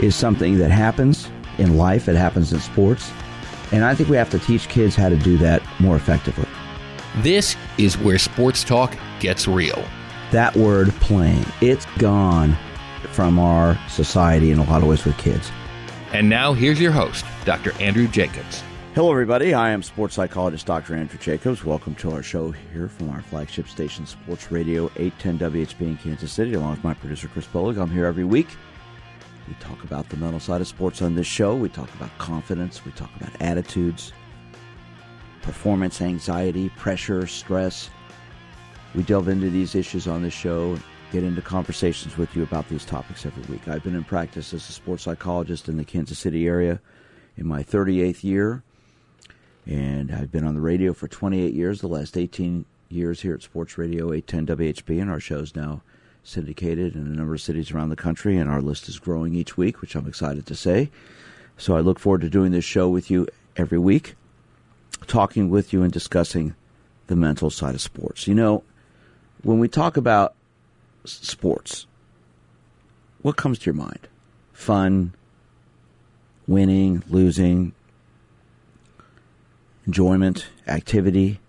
is something that happens in life, it happens in sports. And I think we have to teach kids how to do that more effectively. This is where sports talk gets real. That word playing, it's gone from our society in a lot of ways with kids. And now here's your host, Dr. Andrew Jacobs. Hello, everybody. I am sports psychologist Dr. Andrew Jacobs. Welcome to our show here from our flagship station, Sports Radio 810 WHB in Kansas City, along with my producer, Chris Bullock. I'm here every week. We talk about the mental side of sports on this show. We talk about confidence. We talk about attitudes, performance anxiety, pressure, stress. We delve into these issues on this show, get into conversations with you about these topics every week. I've been in practice as a sports psychologist in the Kansas City area in my 38th year, and I've been on the radio for 28 years, the last 18 years here at Sports Radio 810 WHB, and our show's now syndicated in a number of cities around the country, and our list is growing each week, which I'm excited to say. So I look forward to doing this show with you every week, talking with you and discussing the mental side of sports. You know, when we talk about sports, what comes to your mind? Fun, winning, losing, enjoyment, activity.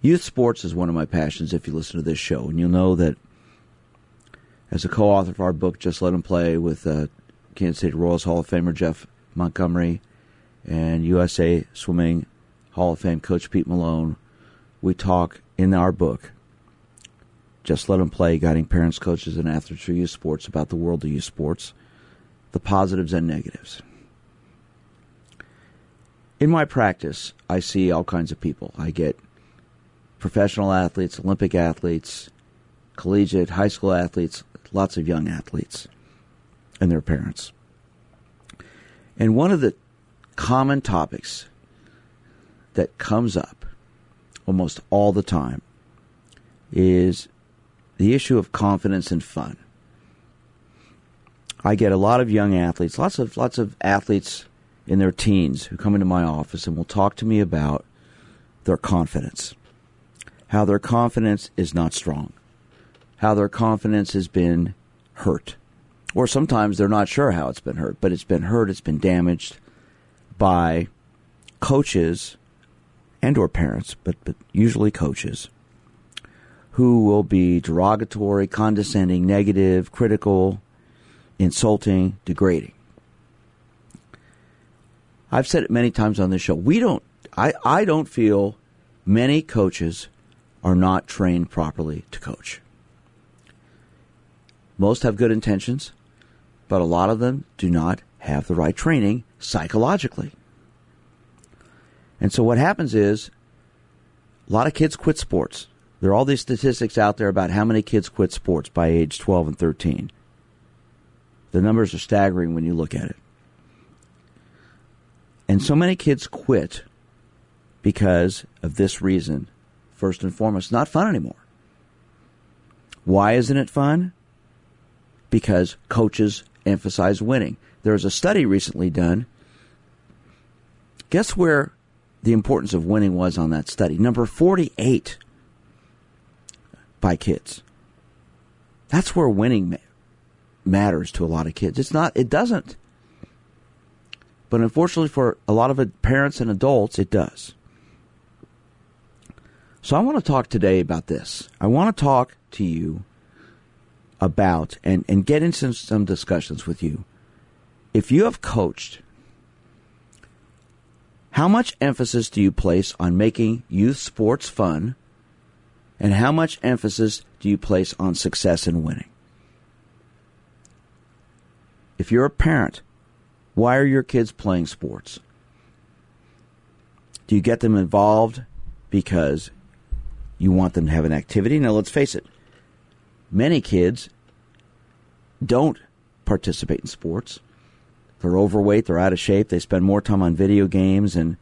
Youth sports is one of my passions if you listen to this show, and you'll know that as a co author of our book, Just Let Them Play, with uh, Kansas City Royals Hall of Famer Jeff Montgomery and USA Swimming Hall of Fame coach Pete Malone, we talk in our book, Just Let Them Play, guiding parents, coaches, and athletes through youth sports about the world of youth sports, the positives and negatives. In my practice, I see all kinds of people. I get professional athletes, Olympic athletes, collegiate, high school athletes, lots of young athletes, and their parents. And one of the common topics that comes up almost all the time is the issue of confidence and fun. I get a lot of young athletes, lots of lots of athletes in their teens who come into my office and will talk to me about their confidence how their confidence is not strong, how their confidence has been hurt. Or sometimes they're not sure how it's been hurt, but it's been hurt, it's been damaged by coaches and or parents, but, but usually coaches, who will be derogatory, condescending, negative, critical, insulting, degrading. I've said it many times on this show. We don't I, I don't feel many coaches are not trained properly to coach. Most have good intentions, but a lot of them do not have the right training psychologically. And so what happens is a lot of kids quit sports. There are all these statistics out there about how many kids quit sports by age 12 and 13. The numbers are staggering when you look at it. And so many kids quit because of this reason first and foremost. not fun anymore. Why isn't it fun? Because coaches emphasize winning. There was a study recently done. Guess where the importance of winning was on that study? Number 48 by kids. That's where winning matters to a lot of kids. It's not, it doesn't. But unfortunately for a lot of parents and adults, it does. So I want to talk today about this. I want to talk to you about and, and get into some discussions with you. If you have coached, how much emphasis do you place on making youth sports fun? And how much emphasis do you place on success and winning? If you're a parent, why are your kids playing sports? Do you get them involved because you want them to have an activity. Now, let's face it, many kids don't participate in sports. They're overweight, they're out of shape, they spend more time on video games and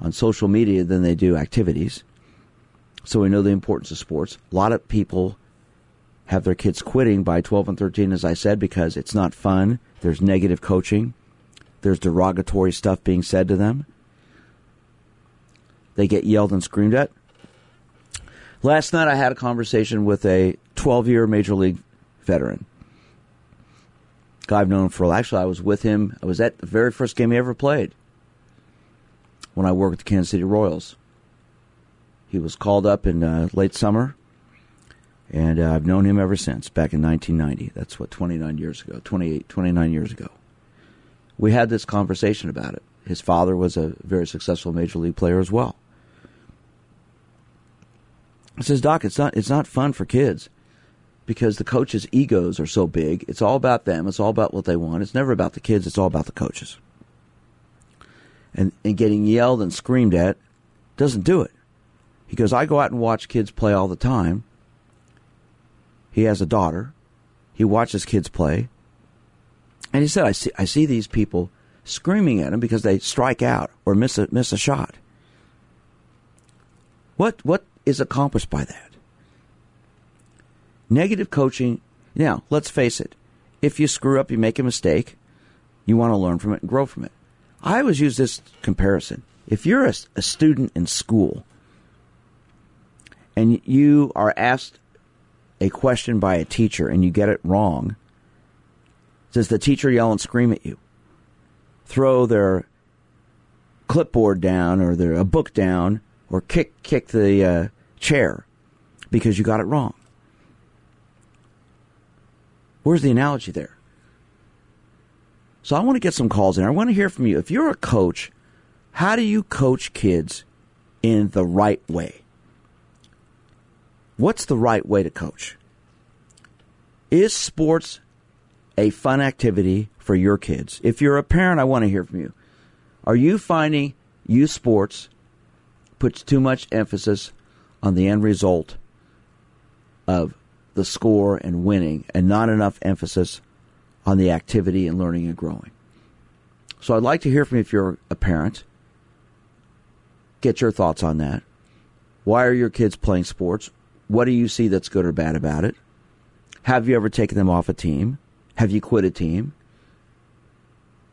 on social media than they do activities. So we know the importance of sports. A lot of people have their kids quitting by 12 and 13, as I said, because it's not fun. There's negative coaching, there's derogatory stuff being said to them. They get yelled and screamed at. Last night, I had a conversation with a 12 year Major League veteran. Guy I've known for, actually, I was with him. I was at the very first game he ever played when I worked with the Kansas City Royals. He was called up in uh, late summer, and uh, I've known him ever since, back in 1990. That's what, 29 years ago, 28, 29 years ago. We had this conversation about it. His father was a very successful major league player as well. Says, Doc, it's not, it's not fun for kids because the coaches' egos are so big. It's all about them. It's all about what they want. It's never about the kids. It's all about the coaches and, and getting yelled and screamed at doesn't do it. He goes, I go out and watch kids play all the time. He has a daughter. He watches kids play. And he said, I see, I see these people screaming at him because they strike out or miss a, miss a shot. What, what is accomplished by that? Negative coaching. Now, let's face it. If you screw up, you make a mistake, you want to learn from it and grow from it. I always use this comparison. If you're a, a student in school and you are asked a question by a teacher and you get it wrong, does the teacher yell and scream at you? Throw their clipboard down or their a book down or kick kick the uh, chair because you got it wrong. Where's the analogy there? So I want to get some calls in. I want to hear from you. If you're a coach, how do you coach kids in the right way? What's the right way to coach? Is sports a fun activity for your kids? If you're a parent, I want to hear from you. Are you finding youth sports puts too much emphasis on the end result of the score and winning and not enough emphasis on the activity and learning and growing. So I'd like to hear from you if you're a parent. Get your thoughts on that. Why are your kids playing sports? What do you see that's good or bad about it? Have you ever taken them off a team? Have you quit a team?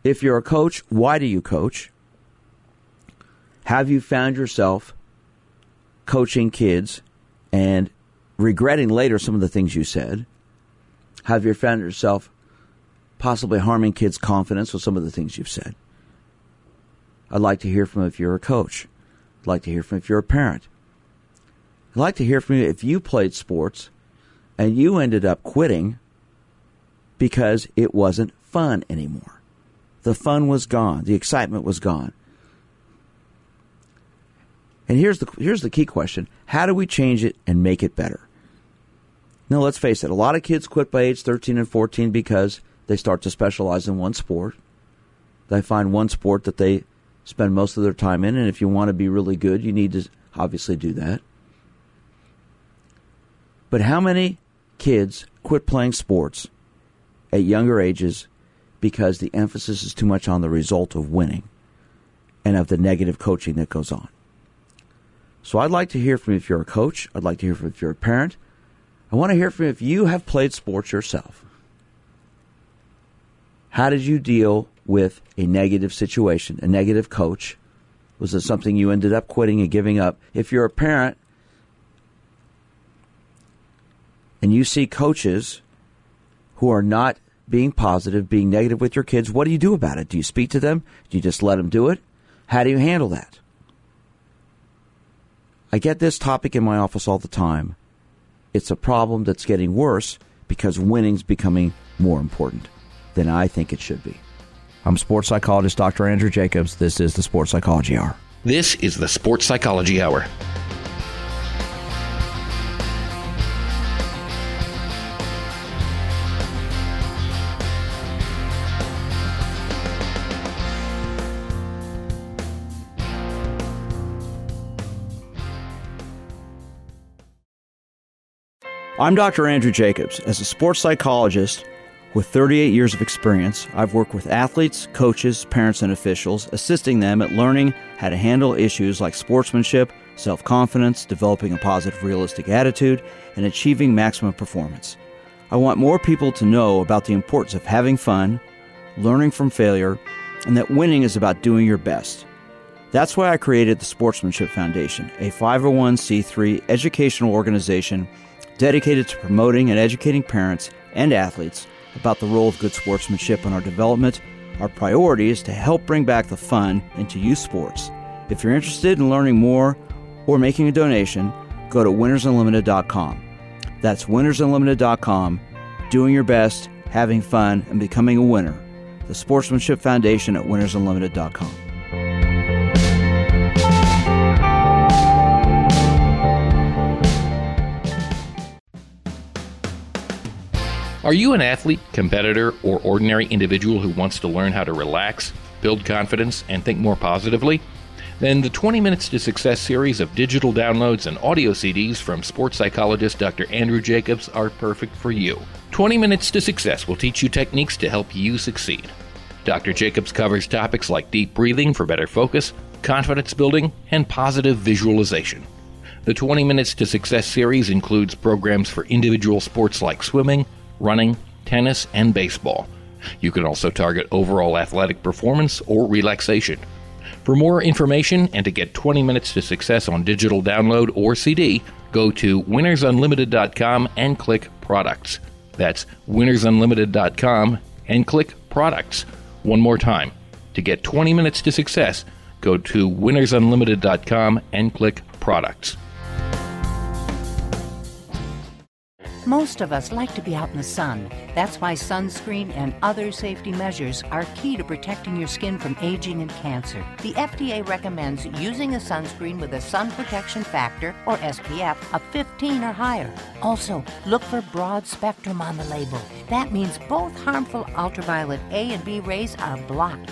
If you're a coach, why do you coach? Have you found yourself coaching kids and regretting later some of the things you said? Have you found yourself possibly harming kids' confidence with some of the things you've said. I'd like to hear from if you're a coach. I'd like to hear from if you're a parent. I'd like to hear from you if you played sports and you ended up quitting because it wasn't fun anymore. The fun was gone. The excitement was gone. And here's the here's the key question. How do we change it and make it better? Now let's face it, a lot of kids quit by age 13 and 14 because they start to specialize in one sport. They find one sport that they spend most of their time in, and if you want to be really good, you need to obviously do that. But how many kids quit playing sports at younger ages because the emphasis is too much on the result of winning and of the negative coaching that goes on? So I'd like to hear from you if you're a coach. I'd like to hear from if you're a parent. I want to hear from you if you have played sports yourself. How did you deal with a negative situation, a negative coach? Was it something you ended up quitting and giving up? If you're a parent and you see coaches who are not being positive, being negative with your kids, what do you do about it? Do you speak to them? Do you just let them do it? How do you handle that? I get this topic in my office all the time. It's a problem that's getting worse because winning's becoming more important than I think it should be. I'm sports psychologist Dr. Andrew Jacobs. This is the Sports Psychology Hour. This is the Sports Psychology Hour. I'm Dr. Andrew Jacobs. As a sports psychologist, With 38 years of experience, I've worked with athletes, coaches, parents, and officials, assisting them at learning how to handle issues like sportsmanship, self confidence, developing a positive, realistic attitude, and achieving maximum performance. I want more people to know about the importance of having fun, learning from failure, and that winning is about doing your best. That's why I created the Sportsmanship Foundation, a 501c3 educational organization dedicated to promoting and educating parents and athletes about the role of good sportsmanship in our development. Our priority is to help bring back the fun into youth sports. If you're interested in learning more or making a donation, go to winnersunlimited.com. That's winnersunlimited.com. Doing your best, having fun, and becoming a winner. The Sportsmanship Foundation at winnersunlimited.com. Are you an athlete, competitor, or ordinary individual who wants to learn how to relax, build confidence, and think more positively? Then the 20 Minutes to Success series of digital downloads and audio CDs from sports psychologist Dr. Andrew Jacobs are perfect for you. 20 Minutes to Success will teach you techniques to help you succeed. Dr. Jacobs covers topics like deep breathing for better focus, confidence building, and positive visualization. The 20 Minutes to Success series includes programs for individual sports like swimming, running, tennis, and baseball. You can also target overall athletic performance or relaxation. For more information and to get 20 minutes to success on digital download or CD, go to winnersunlimited.com and click products. That's winnersunlimited.com and click products. One more time. To get 20 minutes to success, go to winnersunlimited.com and click products. Most of us like to be out in the sun. That's why sunscreen and other safety measures are key to protecting your skin from aging and cancer. The FDA recommends using a sunscreen with a sun protection factor, or SPF, of 15 or higher. Also, look for broad spectrum on the label. That means both harmful ultraviolet A and B rays are blocked.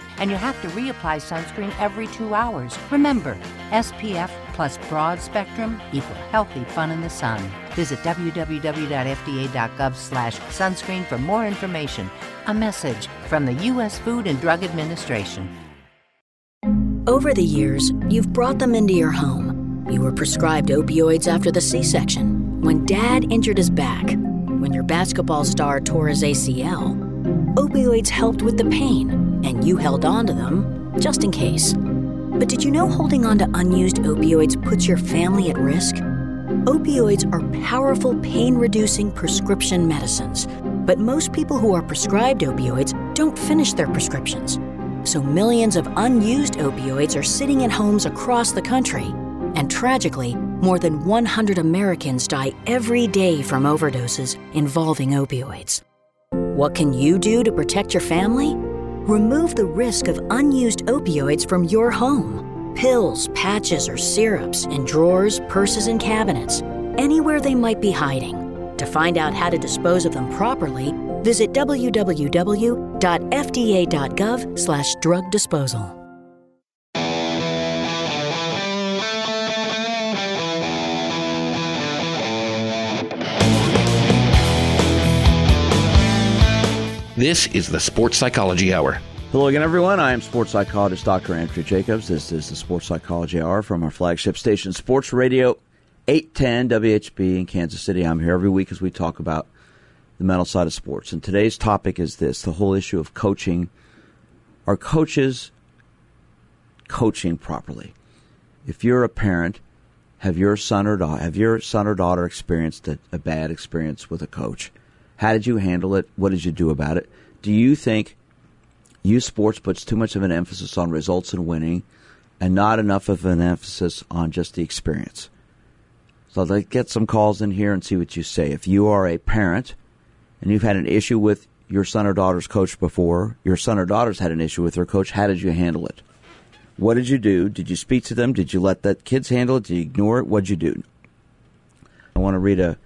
And you have to reapply sunscreen every two hours. Remember, SPF plus broad spectrum equal healthy fun in the sun. Visit www.fda.gov slash sunscreen for more information. A message from the U.S. Food and Drug Administration. Over the years, you've brought them into your home. You were prescribed opioids after the C section, when dad injured his back, when your basketball star tore his ACL. Opioids helped with the pain, and you held on to them just in case. But did you know holding on to unused opioids puts your family at risk? Opioids are powerful pain reducing prescription medicines, but most people who are prescribed opioids don't finish their prescriptions. So millions of unused opioids are sitting in homes across the country. And tragically, more than 100 Americans die every day from overdoses involving opioids. What can you do to protect your family? Remove the risk of unused opioids from your home. Pills, patches, or syrups in drawers, purses, and cabinets, anywhere they might be hiding. To find out how to dispose of them properly, visit www.fda.gov slash drug disposal. This is the Sports Psychology Hour. Hello again, everyone. I am sports psychologist Dr. Andrew Jacobs. This is the Sports Psychology Hour from our flagship station, Sports Radio 810 WHB in Kansas City. I'm here every week as we talk about the mental side of sports. And today's topic is this the whole issue of coaching. Are coaches coaching properly? If you're a parent, have your son or daughter, have your son or daughter experienced a, a bad experience with a coach? How did you handle it? What did you do about it? Do you think youth sports puts too much of an emphasis on results and winning and not enough of an emphasis on just the experience? So let's get some calls in here and see what you say. If you are a parent and you've had an issue with your son or daughter's coach before, your son or daughter's had an issue with their coach, how did you handle it? What did you do? Did you speak to them? Did you let that kids handle it? Did you ignore it? What'd you do? I want to read a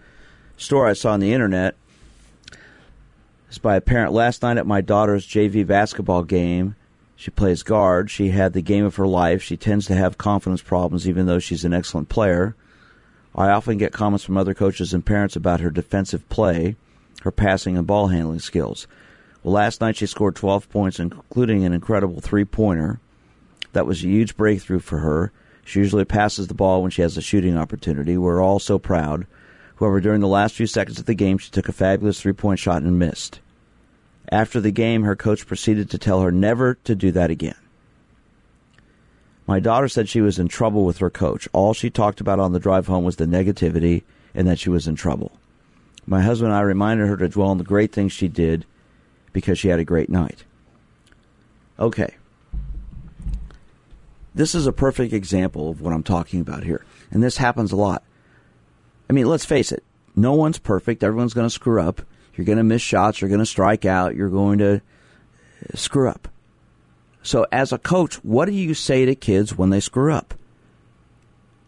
story I saw on the internet. It's by a parent last night at my daughter's JV basketball game. She plays guard. She had the game of her life. She tends to have confidence problems, even though she's an excellent player. I often get comments from other coaches and parents about her defensive play, her passing and ball handling skills. Well, last night she scored 12 points, including an incredible three pointer. That was a huge breakthrough for her. She usually passes the ball when she has a shooting opportunity. We're all so proud. However, during the last few seconds of the game, she took a fabulous three point shot and missed. After the game, her coach proceeded to tell her never to do that again. My daughter said she was in trouble with her coach. All she talked about on the drive home was the negativity and that she was in trouble. My husband and I reminded her to dwell on the great things she did because she had a great night. Okay. This is a perfect example of what I'm talking about here. And this happens a lot. I mean, let's face it. No one's perfect. Everyone's going to screw up. You're going to miss shots. You're going to strike out. You're going to screw up. So, as a coach, what do you say to kids when they screw up?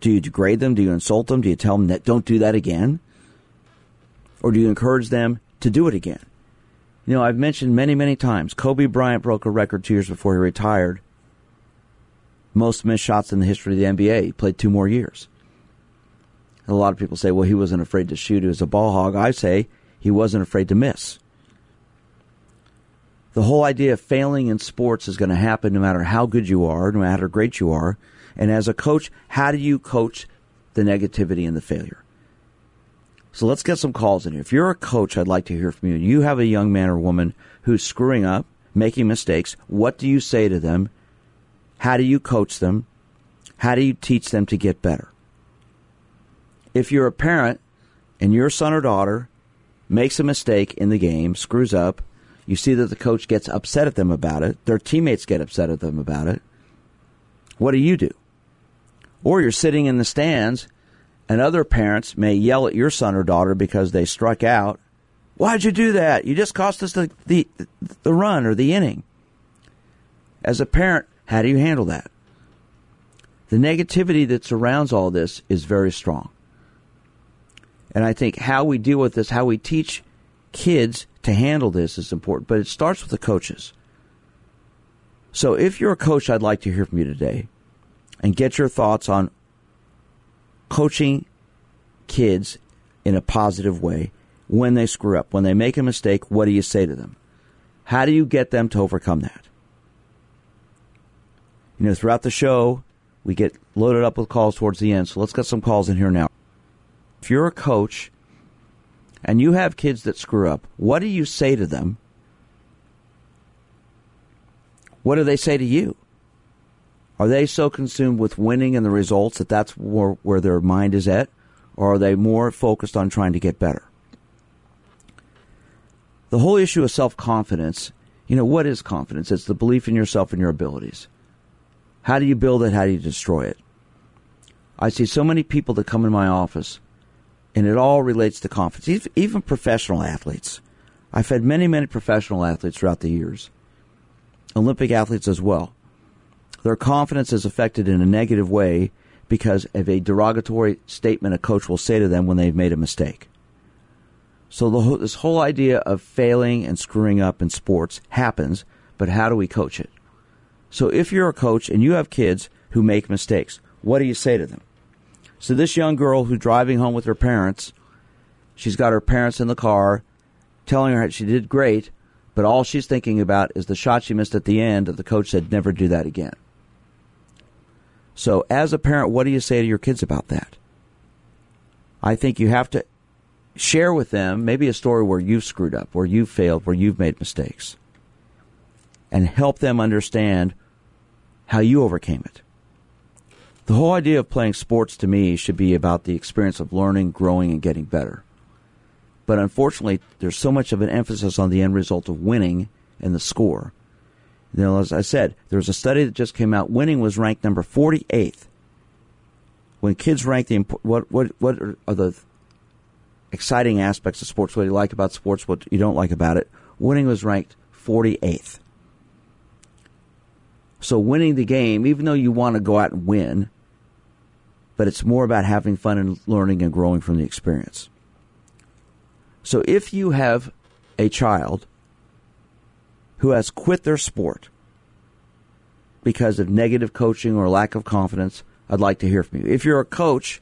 Do you degrade them? Do you insult them? Do you tell them that don't do that again? Or do you encourage them to do it again? You know, I've mentioned many, many times Kobe Bryant broke a record two years before he retired. Most missed shots in the history of the NBA. He played two more years. And a lot of people say, well, he wasn't afraid to shoot. He was a ball hog. I say he wasn't afraid to miss the whole idea of failing in sports is going to happen no matter how good you are, no matter how great you are. And as a coach, how do you coach the negativity and the failure? So let's get some calls in here. If you're a coach, I'd like to hear from you. You have a young man or woman who's screwing up, making mistakes. What do you say to them? How do you coach them? How do you teach them to get better? If you're a parent and your son or daughter makes a mistake in the game, screws up, you see that the coach gets upset at them about it. Their teammates get upset at them about it. What do you do? Or you're sitting in the stands and other parents may yell at your son or daughter because they struck out. Why'd you do that? You just cost us the, the, the run or the inning. As a parent, how do you handle that? The negativity that surrounds all this is very strong. And I think how we deal with this, how we teach kids to handle this is important, but it starts with the coaches. So if you're a coach, I'd like to hear from you today and get your thoughts on coaching kids in a positive way when they screw up. When they make a mistake, what do you say to them? How do you get them to overcome that? You know, throughout the show, we get loaded up with calls towards the end, so let's get some calls in here now. If you're a coach and you have kids that screw up, what do you say to them? What do they say to you? Are they so consumed with winning and the results that that's where, where their mind is at? Or are they more focused on trying to get better? The whole issue of self confidence, you know, what is confidence? It's the belief in yourself and your abilities. How do you build it? How do you destroy it? I see so many people that come in my office and it all relates to confidence. Even professional athletes. I've had many, many professional athletes throughout the years, Olympic athletes as well. Their confidence is affected in a negative way because of a derogatory statement a coach will say to them when they've made a mistake. So the, this whole idea of failing and screwing up in sports happens, but how do we coach it? So if you're a coach and you have kids who make mistakes, what do you say to them? So this young girl who's driving home with her parents, she's got her parents in the car telling her that she did great, but all she's thinking about is the shot she missed at the end that the coach said never do that again. So as a parent, what do you say to your kids about that? I think you have to share with them maybe a story where you've screwed up, where you've failed, where you've made mistakes, and help them understand how you overcame it. The whole idea of playing sports to me should be about the experience of learning, growing, and getting better. But unfortunately, there's so much of an emphasis on the end result of winning and the score. Know, as I said, there was a study that just came out. Winning was ranked number 48. When kids rank the what what what are the exciting aspects of sports? What do you like about sports? What you don't like about it? Winning was ranked 48th. So winning the game, even though you want to go out and win, but it's more about having fun and learning and growing from the experience. So if you have a child who has quit their sport because of negative coaching or lack of confidence, I'd like to hear from you. If you're a coach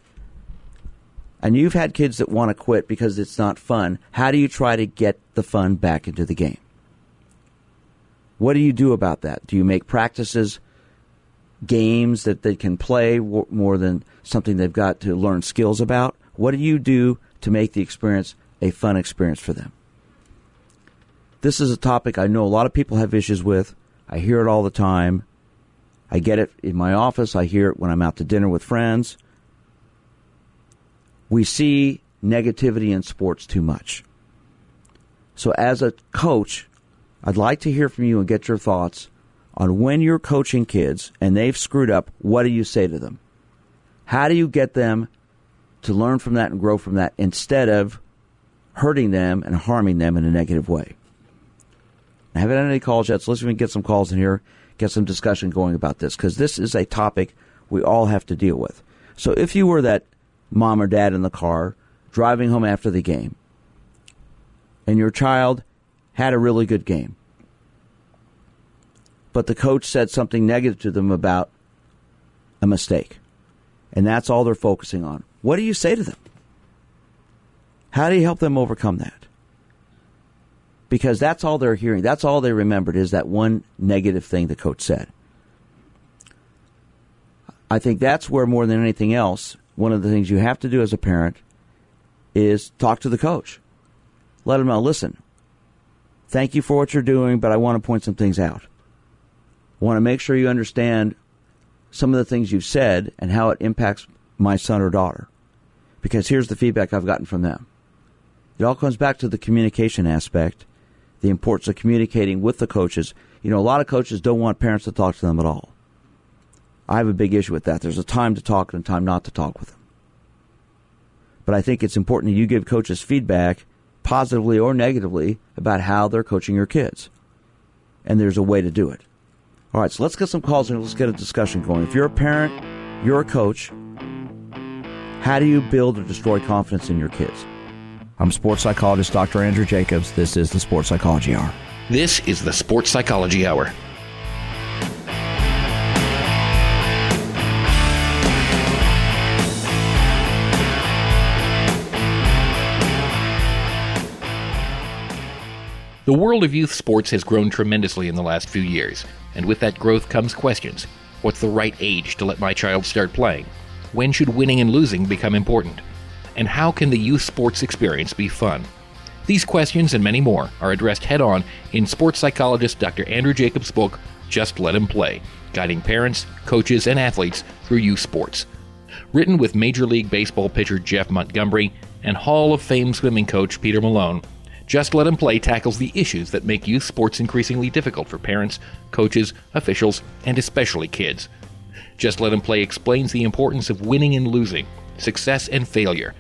and you've had kids that want to quit because it's not fun, how do you try to get the fun back into the game? What do you do about that? Do you make practices games that they can play more than something they've got to learn skills about? What do you do to make the experience a fun experience for them? This is a topic I know a lot of people have issues with. I hear it all the time. I get it in my office. I hear it when I'm out to dinner with friends. We see negativity in sports too much. So, as a coach, I'd like to hear from you and get your thoughts on when you're coaching kids and they've screwed up, what do you say to them? How do you get them to learn from that and grow from that instead of hurting them and harming them in a negative way? I haven't had any calls yet, so let's even get some calls in here, get some discussion going about this, because this is a topic we all have to deal with. So if you were that mom or dad in the car driving home after the game, and your child had a really good game, but the coach said something negative to them about a mistake. And that's all they're focusing on. What do you say to them? How do you help them overcome that? Because that's all they're hearing. That's all they remembered is that one negative thing the coach said. I think that's where more than anything else, one of the things you have to do as a parent is talk to the coach. Let them know, listen, thank you for what you're doing, but I want to point some things out want to make sure you understand some of the things you've said and how it impacts my son or daughter. Because here's the feedback I've gotten from them. It all comes back to the communication aspect, the importance of communicating with the coaches. You know, a lot of coaches don't want parents to talk to them at all. I have a big issue with that. There's a time to talk and a time not to talk with them. But I think it's important that you give coaches feedback, positively or negatively, about how they're coaching your kids. And there's a way to do it. All right, so let's get some calls in and let's get a discussion going. If you're a parent, you're a coach, how do you build or destroy confidence in your kids? I'm sports psychologist Dr. Andrew Jacobs. This is the Sports Psychology Hour. This is the Sports Psychology Hour. The world of youth sports has grown tremendously in the last few years, and with that growth comes questions. What's the right age to let my child start playing? When should winning and losing become important? And how can the youth sports experience be fun? These questions and many more are addressed head on in sports psychologist Dr. Andrew Jacobs' book, Just Let Him Play, guiding parents, coaches, and athletes through youth sports. Written with Major League Baseball pitcher Jeff Montgomery and Hall of Fame swimming coach Peter Malone, just Let Him Play tackles the issues that make youth sports increasingly difficult for parents, coaches, officials, and especially kids. Just Let Him Play explains the importance of winning and losing, success and failure,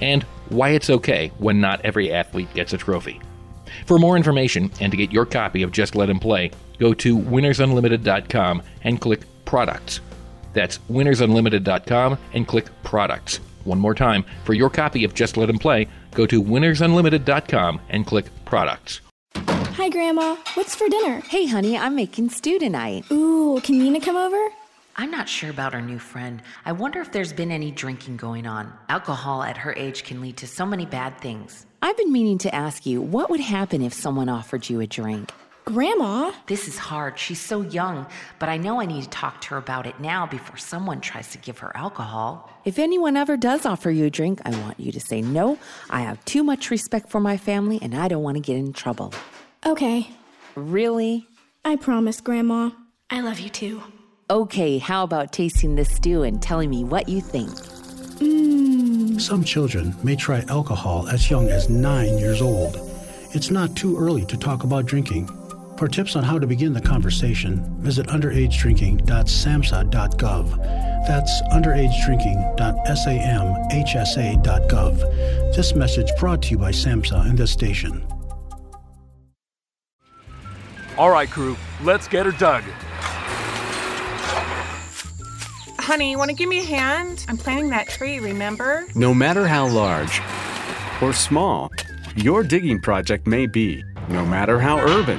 and why it's okay when not every athlete gets a trophy. For more information and to get your copy of Just Let Him Play, go to winnersunlimited.com and click Products. That's winnersunlimited.com and click Products. One more time, for your copy of Just Let Him Play, go to winnersunlimited.com and click Products. Hi, Grandma. What's for dinner? Hey, honey, I'm making stew tonight. Ooh, can Nina come over? I'm not sure about our new friend. I wonder if there's been any drinking going on. Alcohol at her age can lead to so many bad things. I've been meaning to ask you what would happen if someone offered you a drink? Grandma? This is hard. She's so young, but I know I need to talk to her about it now before someone tries to give her alcohol. If anyone ever does offer you a drink, I want you to say no. I have too much respect for my family and I don't want to get in trouble. Okay. Really? I promise, Grandma. I love you too. Okay, how about tasting this stew and telling me what you think? Mmm. Some children may try alcohol as young as nine years old. It's not too early to talk about drinking. For tips on how to begin the conversation, visit underagedrinking.samhsa.gov. That's underagedrinking.samhsa.gov. This message brought to you by SAMHSA and this station. All right, crew, let's get her dug. Honey, want to give me a hand? I'm planting that tree, remember? No matter how large or small your digging project may be, no matter how urban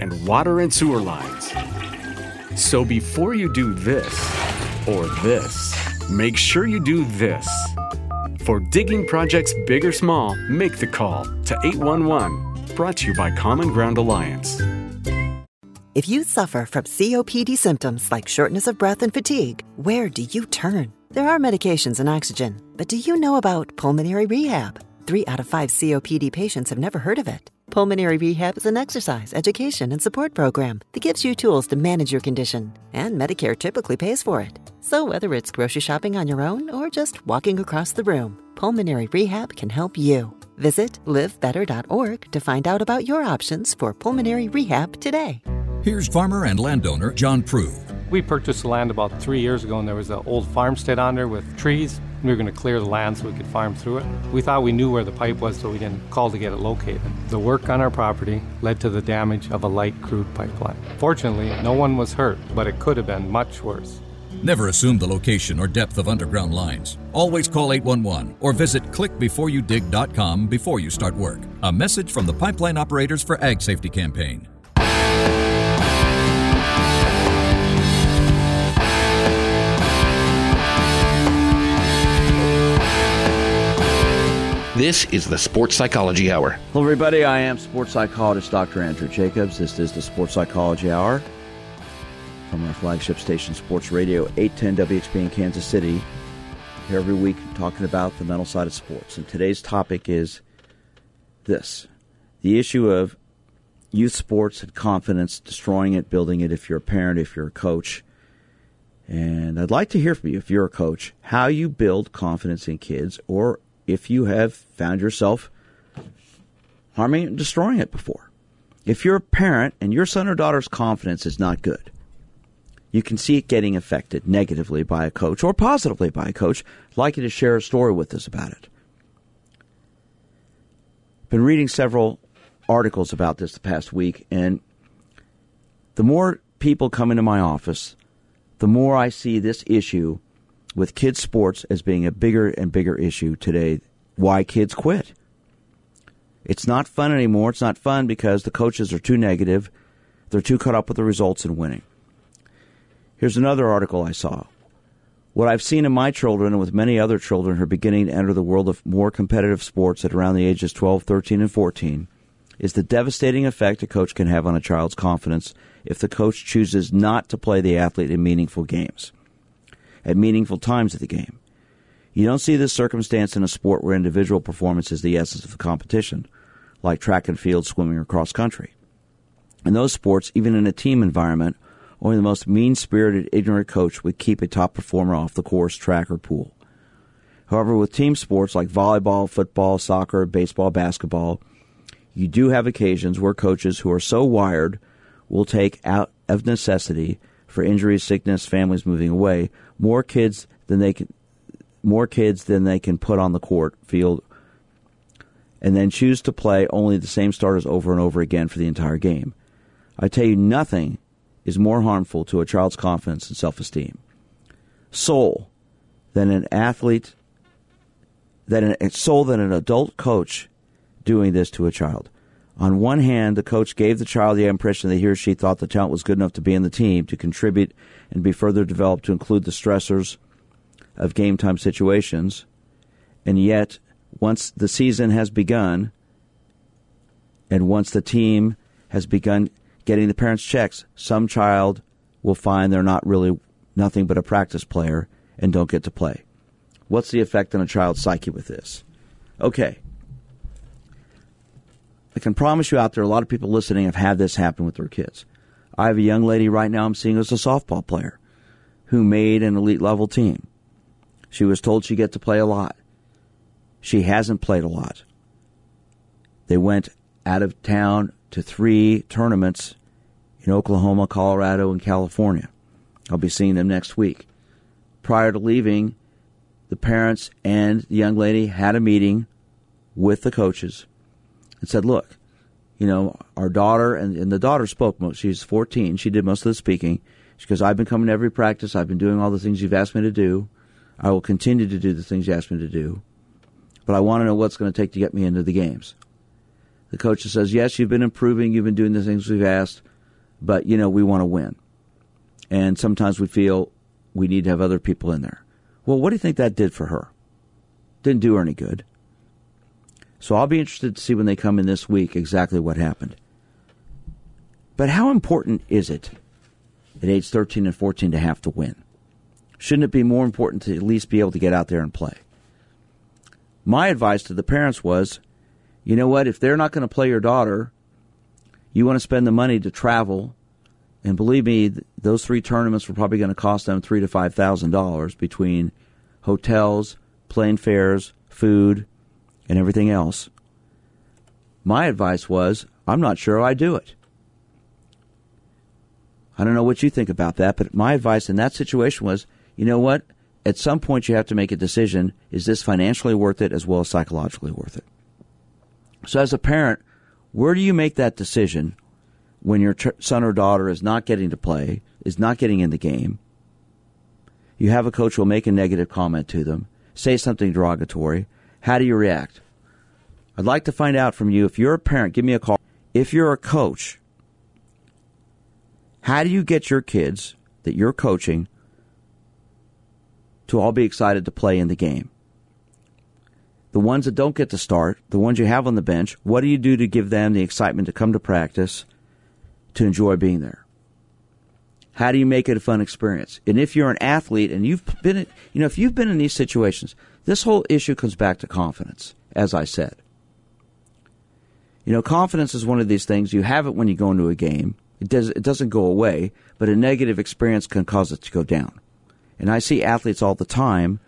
and water and sewer lines. So before you do this or this, make sure you do this. For digging projects big or small, make the call to 811 Brought to you by Common Ground Alliance. If you suffer from COPD symptoms like shortness of breath and fatigue, where do you turn? There are medications and oxygen, but do you know about pulmonary rehab? Three out of five COPD patients have never heard of it. Pulmonary Rehab is an exercise, education, and support program that gives you tools to manage your condition, and Medicare typically pays for it. So, whether it's grocery shopping on your own or just walking across the room, Pulmonary Rehab can help you. Visit livebetter.org to find out about your options for pulmonary rehab today. Here's farmer and landowner John Prue. We purchased the land about three years ago, and there was an old farmstead on there with trees. We were going to clear the land so we could farm through it. We thought we knew where the pipe was, so we didn't call to get it located. The work on our property led to the damage of a light crude pipeline. Fortunately, no one was hurt, but it could have been much worse. Never assume the location or depth of underground lines. Always call 811 or visit clickbeforeyoudig.com before you start work. A message from the Pipeline Operators for Ag Safety campaign. This is the Sports Psychology Hour. Hello, everybody. I am sports psychologist Dr. Andrew Jacobs. This is the Sports Psychology Hour from our flagship station, Sports Radio 810 WHB in Kansas City. Here every week talking about the mental side of sports. And today's topic is this the issue of youth sports and confidence, destroying it, building it if you're a parent, if you're a coach. And I'd like to hear from you, if you're a coach, how you build confidence in kids, or if you have found yourself harming and destroying it before. If you're a parent and your son or daughter's confidence is not good, you can see it getting affected negatively by a coach or positively by a coach. I'd like you to share a story with us about it. Been reading several articles about this the past week, and the more people come into my office, the more I see this issue with kids' sports as being a bigger and bigger issue today. Why kids quit? It's not fun anymore. It's not fun because the coaches are too negative. They're too caught up with the results and winning. Here's another article I saw. What I've seen in my children and with many other children who are beginning to enter the world of more competitive sports at around the ages 12, 13, and 14 is the devastating effect a coach can have on a child's confidence if the coach chooses not to play the athlete in meaningful games, at meaningful times of the game. You don't see this circumstance in a sport where individual performance is the essence of the competition, like track and field, swimming, or cross country. In those sports, even in a team environment, only the most mean spirited, ignorant coach would keep a top performer off the course, track, or pool. However, with team sports like volleyball, football, soccer, baseball, basketball, you do have occasions where coaches who are so wired will take out of necessity for injuries, sickness, families moving away, more kids than they can more kids than they can put on the court field and then choose to play only the same starters over and over again for the entire game. I tell you nothing is more harmful to a child's confidence and self-esteem. Soul than an athlete than an soul than an adult coach doing this to a child. On one hand, the coach gave the child the impression that he or she thought the talent was good enough to be in the team, to contribute, and be further developed to include the stressors of game time situations. And yet, once the season has begun, and once the team has begun getting the parents' checks, some child will find they're not really nothing but a practice player and don't get to play. What's the effect on a child's psyche with this? Okay. I can promise you out there, a lot of people listening have had this happen with their kids. I have a young lady right now I'm seeing as a softball player who made an elite level team. She was told she'd get to play a lot. She hasn't played a lot. They went out of town to three tournaments in Oklahoma, Colorado, and California. I'll be seeing them next week. Prior to leaving, the parents and the young lady had a meeting with the coaches and said, Look, you know, our daughter, and, and the daughter spoke most, she's 14, she did most of the speaking. She goes, I've been coming to every practice, I've been doing all the things you've asked me to do. I will continue to do the things you asked me to do. But I want to know what's going to take to get me into the games. The coach says, Yes, you've been improving, you've been doing the things we've asked, but, you know, we want to win. And sometimes we feel we need to have other people in there. Well, what do you think that did for her? Didn't do her any good. So I'll be interested to see when they come in this week exactly what happened. But how important is it at age 13 and 14 to have to win? Shouldn't it be more important to at least be able to get out there and play? My advice to the parents was you know what? If they're not going to play your daughter, you want to spend the money to travel. And believe me, those three tournaments were probably going to cost them three to five thousand dollars between hotels, plane fares, food, and everything else. My advice was, I'm not sure I do it. I don't know what you think about that, but my advice in that situation was, you know what? At some point, you have to make a decision: is this financially worth it as well as psychologically worth it? So, as a parent, where do you make that decision when your son or daughter is not getting to play, is not getting in the game? You have a coach who will make a negative comment to them, say something derogatory. How do you react? I'd like to find out from you if you're a parent, give me a call. If you're a coach, how do you get your kids that you're coaching to all be excited to play in the game? The ones that don't get to start, the ones you have on the bench, what do you do to give them the excitement to come to practice, to enjoy being there? How do you make it a fun experience? And if you're an athlete and you've been, you know, if you've been in these situations, this whole issue comes back to confidence, as I said. You know, confidence is one of these things. You have it when you go into a game. It does. It doesn't go away, but a negative experience can cause it to go down. And I see athletes all the time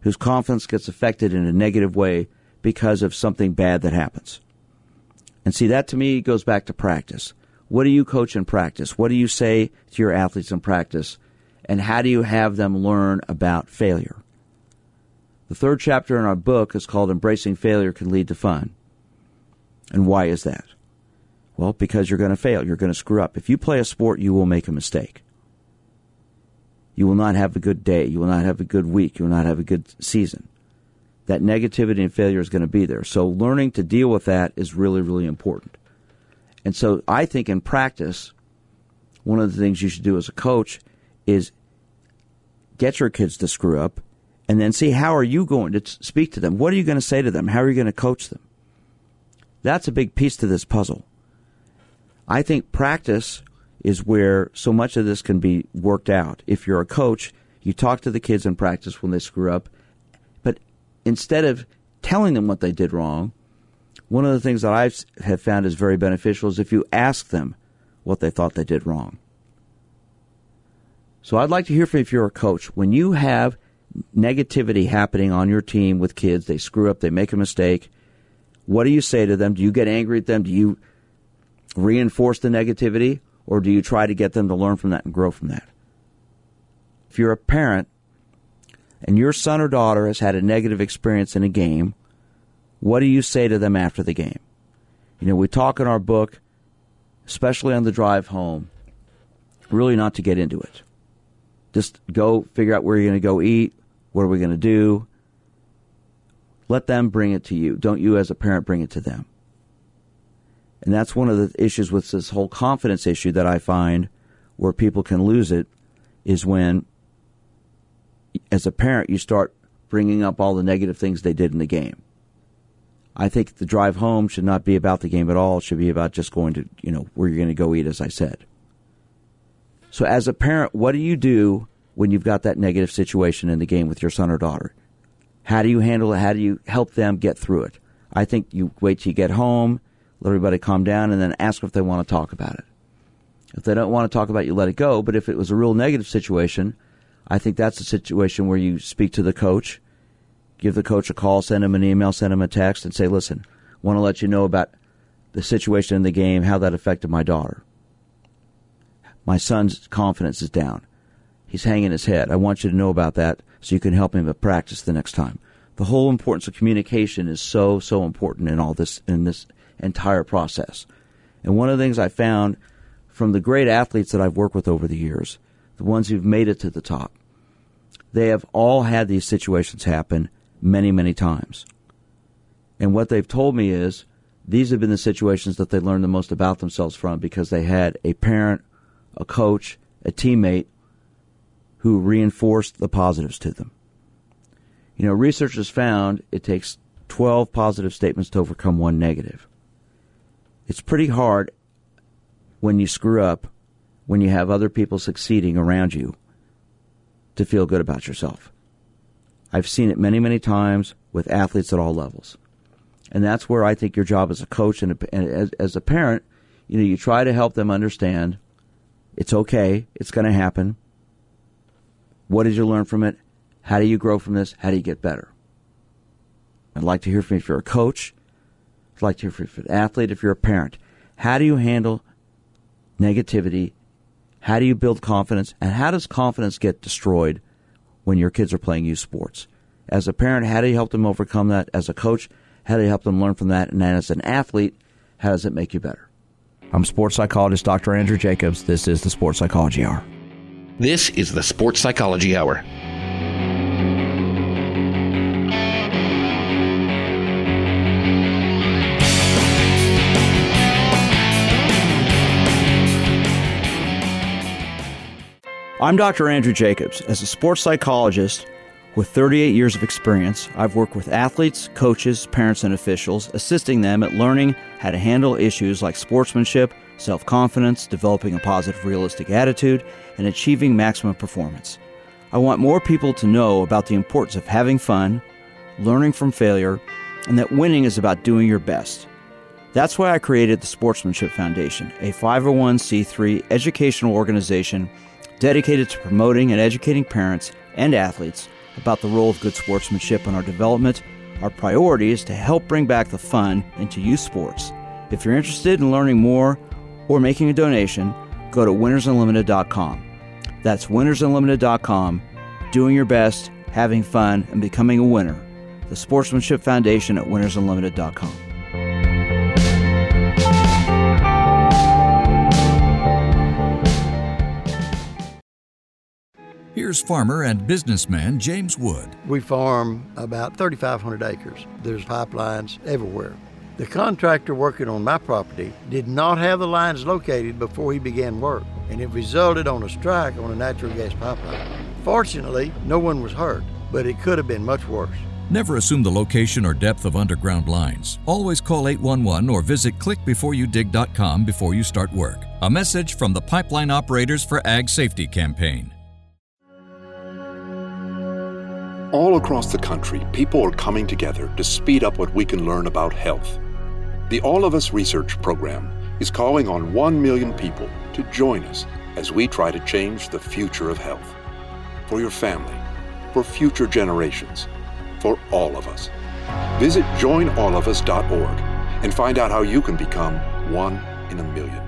whose confidence gets affected in a negative way because of something bad that happens. And see, that to me goes back to practice. What do you coach in practice? What do you say to your athletes in practice? And how do you have them learn about failure? The third chapter in our book is called Embracing Failure Can Lead to Fun. And why is that? Well, because you're going to fail. You're going to screw up. If you play a sport, you will make a mistake you will not have a good day. You will not have a good week. You will not have a good season. That negativity and failure is going to be there. So learning to deal with that is really, really important. And so I think in practice, one of the things you should do as a coach is get your kids to screw up and then see how are you going to speak to them? What are you going to say to them? How are you going to coach them? That's a big piece to this puzzle. I think practice is where so much of this can be worked out. If you're a coach, you talk to the kids in practice when they screw up, but instead of telling them what they did wrong, one of the things that I have found is very beneficial is if you ask them what they thought they did wrong. So I'd like to hear from you if you're a coach. When you have negativity happening on your team with kids, they screw up, they make a mistake, what do you say to them? Do you get angry at them? Do you reinforce the negativity? or do you try to get them to learn from that and grow from that? If you're a parent and your son or daughter has had a negative experience in a game, what do you say to them after the game? You know, we talk in our book, especially on the drive home, really not to get into it. Just go figure out where you're going to go eat, what are we going to do. Let them bring it to you. Don't you, as a parent, bring it to them. And that's one of the issues with this whole confidence issue that I find where people can lose it is when, as a parent, you start bringing up all the negative things they did in the game. I think the drive home should not be about the game at all. It should be about just going to, you know, where you're going to go eat, as I said. So, as a parent, what do you do when you've got that negative situation in the game with your son or daughter? How do you handle it? How do you help them get through it? I think you wait till you get home let everybody calm down, and then ask if they want to talk about it. If they don't want to talk about it, you let it go. But if it was a real negative situation, I think that's a situation where you speak to the coach, give the coach a call, send him an email, send him a text, and say, listen, want to let you know about the situation in the game, how that affected my daughter. My son's confidence is down. He's hanging his head. I want you to know about that so you can help him at practice the next time. The whole importance of communication is so, so important in all this, in this entire process. And one of the things I found from the great athletes that I've worked with over the years, the ones who've made it to the top, they have all had these situations happen many, many times. And what they've told me is these have been the situations that they learned the most about themselves from because they had a parent, a coach, a teammate who reinforced the positives to them. You know, researchers found it takes 12 positive statements to overcome one negative. It's pretty hard when you screw up, when you have other people succeeding around you, to feel good about yourself. I've seen it many, many times with athletes at all levels. And that's where I think your job as a coach and, a, and as, as a parent, you know, you try to help them understand it's okay, it's going to happen. What did you learn from it? How do you grow from this? How do you get better? I'd like to hear from you if you're a coach. I'd like to hear from you if you're an athlete, if you're a parent. How do you handle negativity? How do you build confidence? And how does confidence get destroyed when your kids are playing youth sports? As a parent, how do you help them overcome that? As a coach, how do you help them learn from that? And as an athlete, how does it make you better? I'm sports psychologist Dr. Andrew Jacobs. This is the Sports Psychology Hour. This is the Sports Psychology Hour. I'm Dr. Andrew Jacobs. As a sports psychologist with 38 years of experience, I've worked with athletes, coaches, parents, and officials, assisting them at learning how to handle issues like sportsmanship, self confidence, developing a positive, realistic attitude, and achieving maximum performance. I want more people to know about the importance of having fun, learning from failure, and that winning is about doing your best. That's why I created the Sportsmanship Foundation, a 501c3 educational organization dedicated to promoting and educating parents and athletes about the role of good sportsmanship in our development. Our priority is to help bring back the fun into youth sports. If you're interested in learning more or making a donation, go to winnersunlimited.com. That's winnersunlimited.com. Doing your best, having fun, and becoming a winner. The Sportsmanship Foundation at winnersunlimited.com. Here's farmer and businessman James Wood. We farm about 3,500 acres. There's pipelines everywhere. The contractor working on my property did not have the lines located before he began work, and it resulted on a strike on a natural gas pipeline. Fortunately, no one was hurt, but it could have been much worse. Never assume the location or depth of underground lines. Always call 811 or visit clickbeforeyoudig.com before you start work. A message from the Pipeline Operators for Ag Safety campaign. All across the country, people are coming together to speed up what we can learn about health. The All of Us Research Program is calling on 1 million people to join us as we try to change the future of health. For your family, for future generations, for all of us. Visit joinallofus.org and find out how you can become one in a million.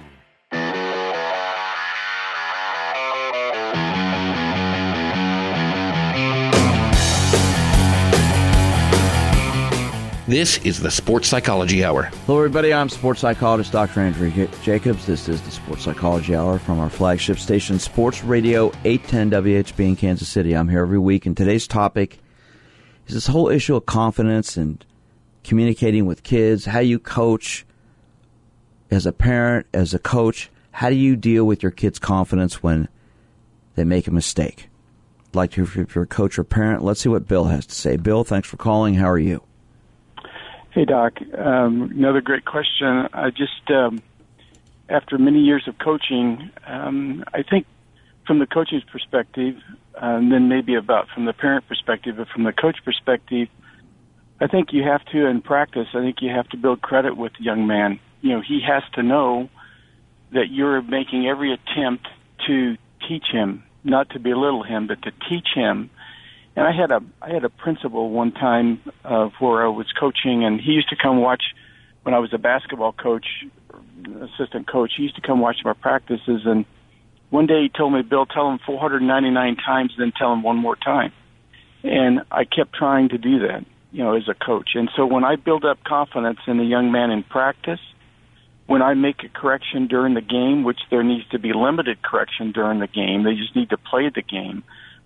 This is the Sports Psychology Hour. Hello, everybody. I'm sports psychologist Dr. Andrew Jacobs. This is the Sports Psychology Hour from our flagship station, Sports Radio 810 WHB in Kansas City. I'm here every week, and today's topic is this whole issue of confidence and communicating with kids, how you coach as a parent, as a coach. How do you deal with your kids' confidence when they make a mistake? Like if you're a coach or parent, let's see what Bill has to say. Bill, thanks for calling. How are you? Hey, Doc. Um, another great question. I just, um, after many years of coaching, um, I think from the coach's perspective, and then maybe about from the parent perspective, but from the coach perspective, I think you have to, in practice, I think you have to build credit with the young man. You know, he has to know that you're making every attempt to teach him, not to belittle him, but to teach him and I had a I had a principal one time uh, where I was coaching, and he used to come watch when I was a basketball coach, assistant coach. He used to come watch my practices, and one day he told me, "Bill, tell him 499 times, then tell him one more time." And I kept trying to do that, you know, as a coach. And so when I build up confidence in a young man in practice, when I make a correction during the game, which there needs to be limited correction during the game, they just need to play the game.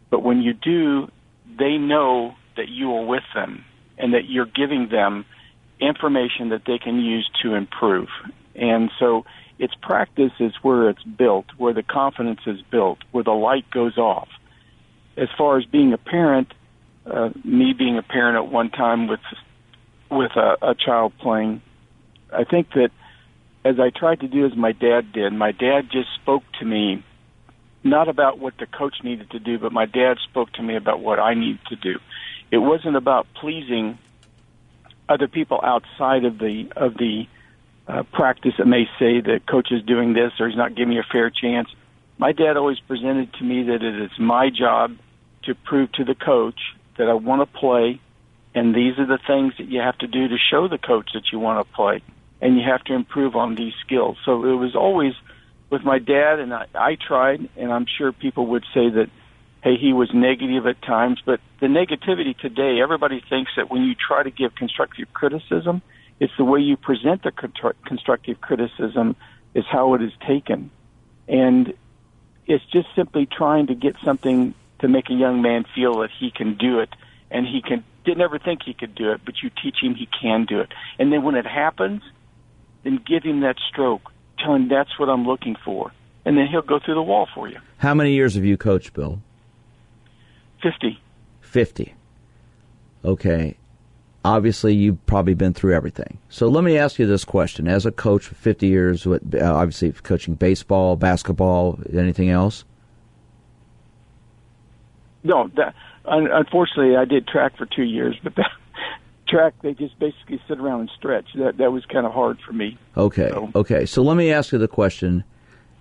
But when you do, they know that you are with them and that you're giving them information that they can use to improve. And so it's practice is where it's built, where the confidence is built, where the light goes off. As far as being a parent, uh, me being a parent at one time with with a, a child playing, I think that as I tried to do as my dad did, my dad just spoke to me not about what the coach needed to do, but my dad spoke to me about what I needed to do. It wasn't about pleasing other people outside of the of the uh, practice that may say the coach is doing this or he's not giving me a fair chance. My dad always presented to me that it is my job to prove to the coach that I want to play, and these are the things that you have to do to show the coach that you want to play, and you have to improve on these skills. So it was always with my dad, and I, I tried, and I'm sure people would say that, hey, he was negative at times. But the negativity today, everybody thinks that when you try to give constructive criticism, it's the way you present the constructive criticism is how it is taken, and it's just simply trying to get something to make a young man feel that he can do it, and he can didn't ever think he could do it, but you teach him he can do it, and then when it happens, then give him that stroke tell him that's what I'm looking for, and then he'll go through the wall for you. How many years have you coached, Bill? Fifty. Fifty. Okay. Obviously, you've probably been through everything. So let me ask you this question: As a coach for 50 years, uh, obviously coaching baseball, basketball, anything else? No, that, unfortunately, I did track for two years, but that, track, they just basically sit around and stretch. That that was kind of hard for me. Okay, so. okay. So let me ask you the question: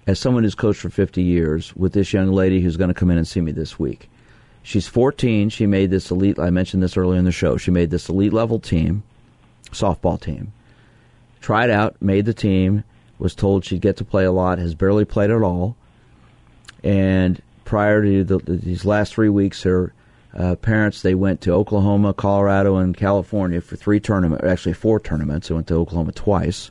as someone who's coached for 50 years, with this young lady who's going to come in and see me this week, she's 14. She made this elite. I mentioned this earlier in the show. She made this elite level team, softball team. Tried out, made the team. Was told she'd get to play a lot. Has barely played at all. And prior to the, these last three weeks, her uh, parents, they went to Oklahoma, Colorado, and California for three tournaments, actually four tournaments. They went to Oklahoma twice.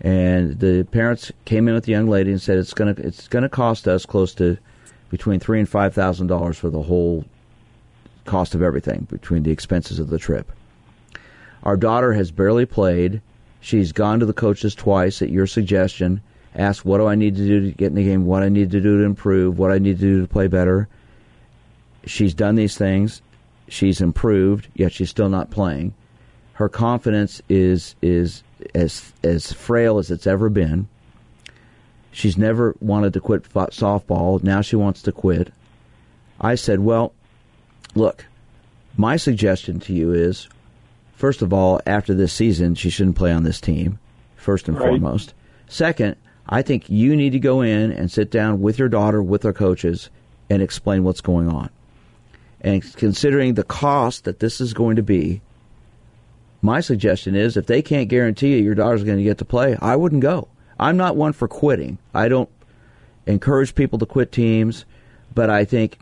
And the parents came in with the young lady and said it's gonna it's gonna cost us close to between three and five thousand dollars for the whole cost of everything between the expenses of the trip. Our daughter has barely played. She's gone to the coaches twice at your suggestion, asked what do I need to do to get in the game, what I need to do to improve, what I need to do to play better she's done these things, she's improved, yet she's still not playing. Her confidence is is as as frail as it's ever been. She's never wanted to quit softball. Now she wants to quit. I said, "Well, look, my suggestion to you is first of all, after this season, she shouldn't play on this team, first and right. foremost. Second, I think you need to go in and sit down with your daughter, with her coaches, and explain what's going on. And considering the cost that this is going to be, my suggestion is if they can't guarantee you your daughter's going to get to play, I wouldn't go. I'm not one for quitting. I don't encourage people to quit teams, but I think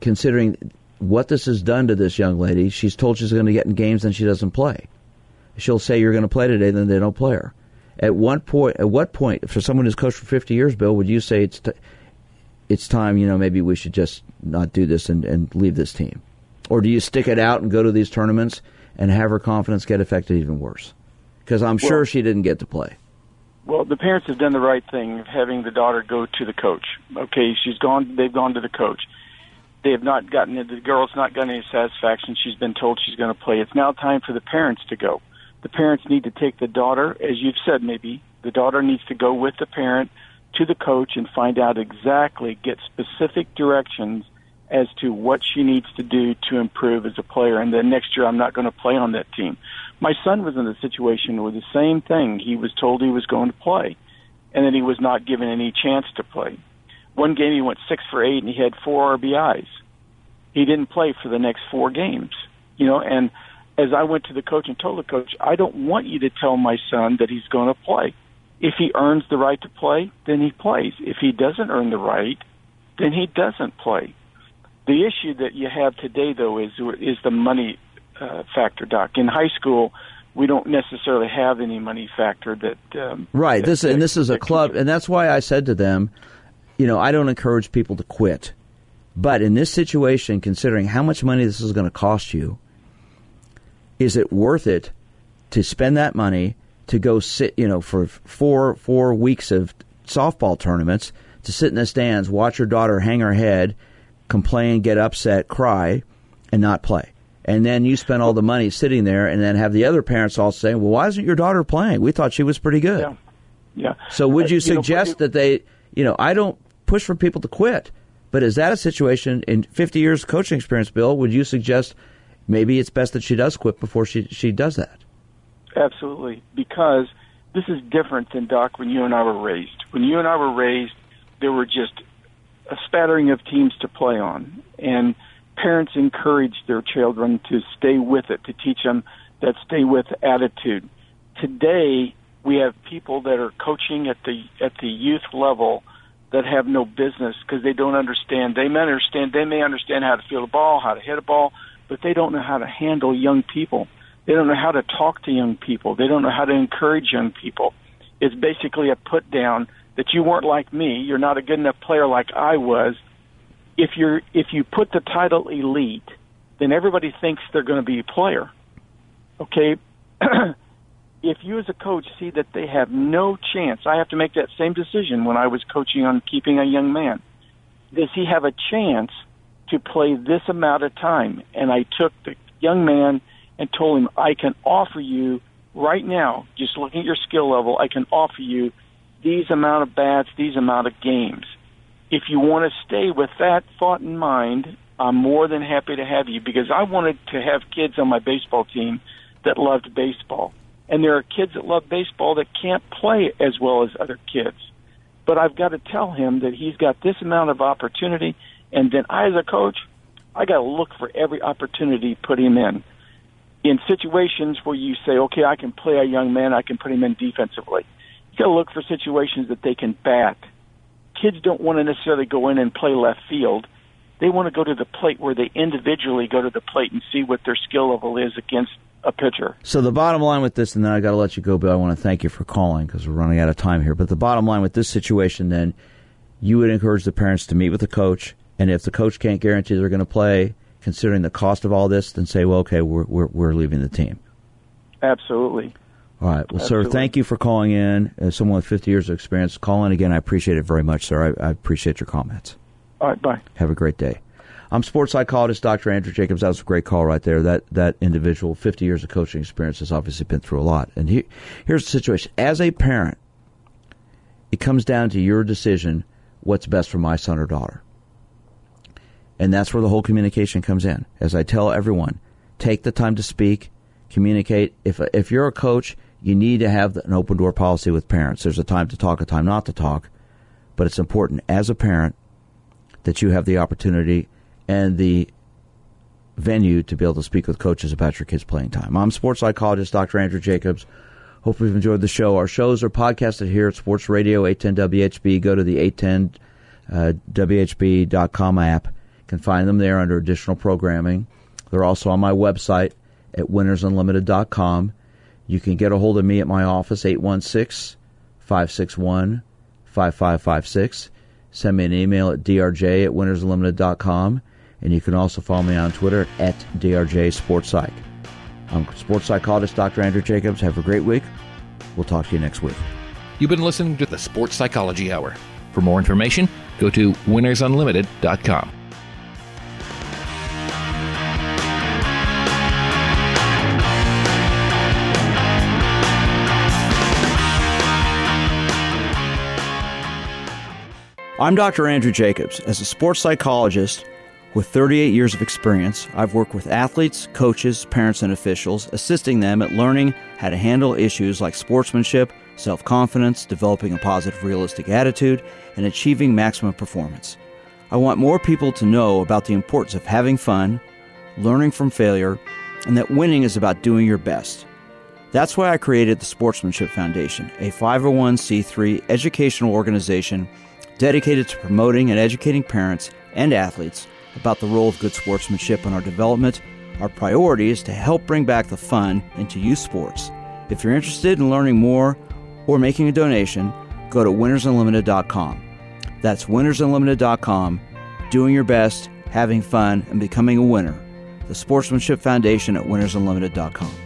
considering what this has done to this young lady. She's told she's going to get in games, and she doesn't play. She'll say you're going to play today, then they don't play her. At one point, at what point, for someone who's coached for 50 years, Bill, would you say it's t- it's time? You know, maybe we should just not do this and, and leave this team, or do you stick it out and go to these tournaments and have her confidence get affected even worse? Because I'm Well- sure she didn't get to play. Well, the parents have done the right thing of having the daughter go to the coach. Okay, she's gone. They've gone to the coach. They have not gotten the girl's not gotten any satisfaction. She's been told she's going to play. It's now time for the parents to go. The parents need to take the daughter, as you've said, maybe the daughter needs to go with the parent to the coach and find out exactly, get specific directions as to what she needs to do to improve as a player. And then next year, I'm not going to play on that team. My son was in a situation where the same thing. He was told he was going to play, and then he was not given any chance to play. One game he went six for eight and he had four RBIs. He didn't play for the next four games. You know, and as I went to the coach and told the coach, I don't want you to tell my son that he's going to play. If he earns the right to play, then he plays. If he doesn't earn the right, then he doesn't play. The issue that you have today, though, is is the money uh, factor, Doc. In high school, we don't necessarily have any money factor that. Um, Right. that- This and this is a club, and that's why I said to them, you know, I don't encourage people to quit, but in this situation, considering how much money this is going to cost you, is it worth it to spend that money to go sit, you know, for four four weeks of softball tournaments to sit in the stands, watch your daughter hang her head, complain, get upset, cry, and not play. And then you spend all the money sitting there, and then have the other parents all saying, "Well, why isn't your daughter playing? We thought she was pretty good." Yeah. Yeah. So would Uh, you you know, suggest that they, you know, I don't push for people to quit, but is that a situation in 50 years of coaching experience, Bill? Would you suggest maybe it's best that she does quit before she she does that? Absolutely, because this is different than Doc when you and I were raised. When you and I were raised, there were just a spattering of teams to play on, and parents encouraged their children to stay with it, to teach them that stay with attitude. Today, we have people that are coaching at the at the youth level that have no business because they don't understand. They may understand. They may understand how to field a ball, how to hit a ball, but they don't know how to handle young people. They don't know how to talk to young people. They don't know how to encourage young people. It's basically a put down that you weren't like me. You're not a good enough player like I was. If you're if you put the title elite, then everybody thinks they're going to be a player. Okay. if you as a coach see that they have no chance, I have to make that same decision when I was coaching on keeping a young man. Does he have a chance to play this amount of time? And I took the young man and told him, I can offer you right now, just looking at your skill level, I can offer you these amount of bats, these amount of games. If you want to stay with that thought in mind, I'm more than happy to have you because I wanted to have kids on my baseball team that loved baseball. And there are kids that love baseball that can't play as well as other kids. But I've got to tell him that he's got this amount of opportunity, and then I, as a coach, I got to look for every opportunity to put him in. In situations where you say, okay, I can play a young man, I can put him in defensively. You got to look for situations that they can bat. Kids don't want to necessarily go in and play left field. They want to go to the plate where they individually go to the plate and see what their skill level is against a pitcher. So the bottom line with this, and then I got to let you go, Bill. I want to thank you for calling because we're running out of time here. But the bottom line with this situation, then, you would encourage the parents to meet with the coach, and if the coach can't guarantee they're going to play, considering the cost of all this, then say, well, okay, we're we're, we're leaving the team. Absolutely. All right. Well, Absolutely. sir, thank you for calling in. As someone with 50 years of experience, call in again. I appreciate it very much, sir. I, I appreciate your comments. All right, bye. Have a great day. I'm sports psychologist Dr. Andrew Jacobs. That was a great call right there. That that individual, 50 years of coaching experience, has obviously been through a lot. And he, here's the situation: as a parent, it comes down to your decision what's best for my son or daughter, and that's where the whole communication comes in. As I tell everyone, take the time to speak, communicate. If if you're a coach, you need to have an open door policy with parents. There's a time to talk, a time not to talk, but it's important as a parent that you have the opportunity and the venue to be able to speak with coaches about your kids' playing time. I'm sports psychologist Dr. Andrew Jacobs. Hope you've enjoyed the show. Our shows are podcasted here at Sports Radio 810 WHB. Go to the 810 uh, WHB.com app. Can find them there under additional programming. They're also on my website at winnersunlimited.com. You can get a hold of me at my office, 816 561 5556. Send me an email at drj at winnersunlimited.com. And you can also follow me on Twitter at drj sports psych. I'm sports psychologist Dr. Andrew Jacobs. Have a great week. We'll talk to you next week. You've been listening to the Sports Psychology Hour. For more information, go to winnersunlimited.com. I'm Dr. Andrew Jacobs. As a sports psychologist with 38 years of experience, I've worked with athletes, coaches, parents, and officials, assisting them at learning how to handle issues like sportsmanship, self confidence, developing a positive, realistic attitude, and achieving maximum performance. I want more people to know about the importance of having fun, learning from failure, and that winning is about doing your best. That's why I created the Sportsmanship Foundation, a 501c3 educational organization dedicated to promoting and educating parents and athletes about the role of good sportsmanship in our development. Our priority is to help bring back the fun into youth sports. If you're interested in learning more or making a donation, go to winnersunlimited.com. That's winnersunlimited.com, doing your best, having fun, and becoming a winner. The Sportsmanship Foundation at winnersunlimited.com.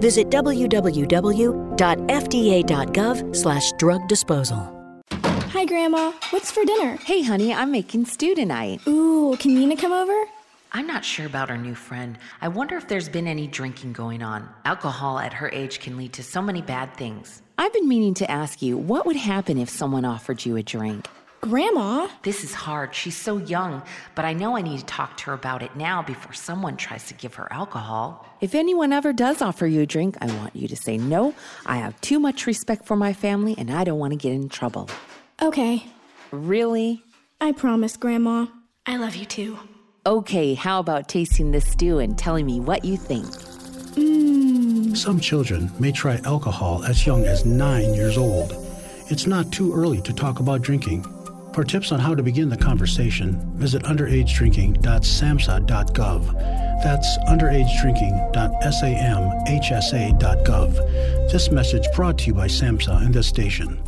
visit www.fda.gov slash drug disposal. Hi, Grandma. What's for dinner? Hey, honey, I'm making stew tonight. Ooh, can Nina come over? I'm not sure about our new friend. I wonder if there's been any drinking going on. Alcohol at her age can lead to so many bad things. I've been meaning to ask you what would happen if someone offered you a drink? Grandma? This is hard. She's so young, but I know I need to talk to her about it now before someone tries to give her alcohol. If anyone ever does offer you a drink, I want you to say no. I have too much respect for my family and I don't want to get in trouble. Okay. Really? I promise, Grandma. I love you too. Okay, how about tasting this stew and telling me what you think? Mmm. Some children may try alcohol as young as nine years old. It's not too early to talk about drinking. For tips on how to begin the conversation, visit underagedrinking.samhsa.gov. That's underagedrinking.samhsa.gov. This message brought to you by SAMHSA and this station.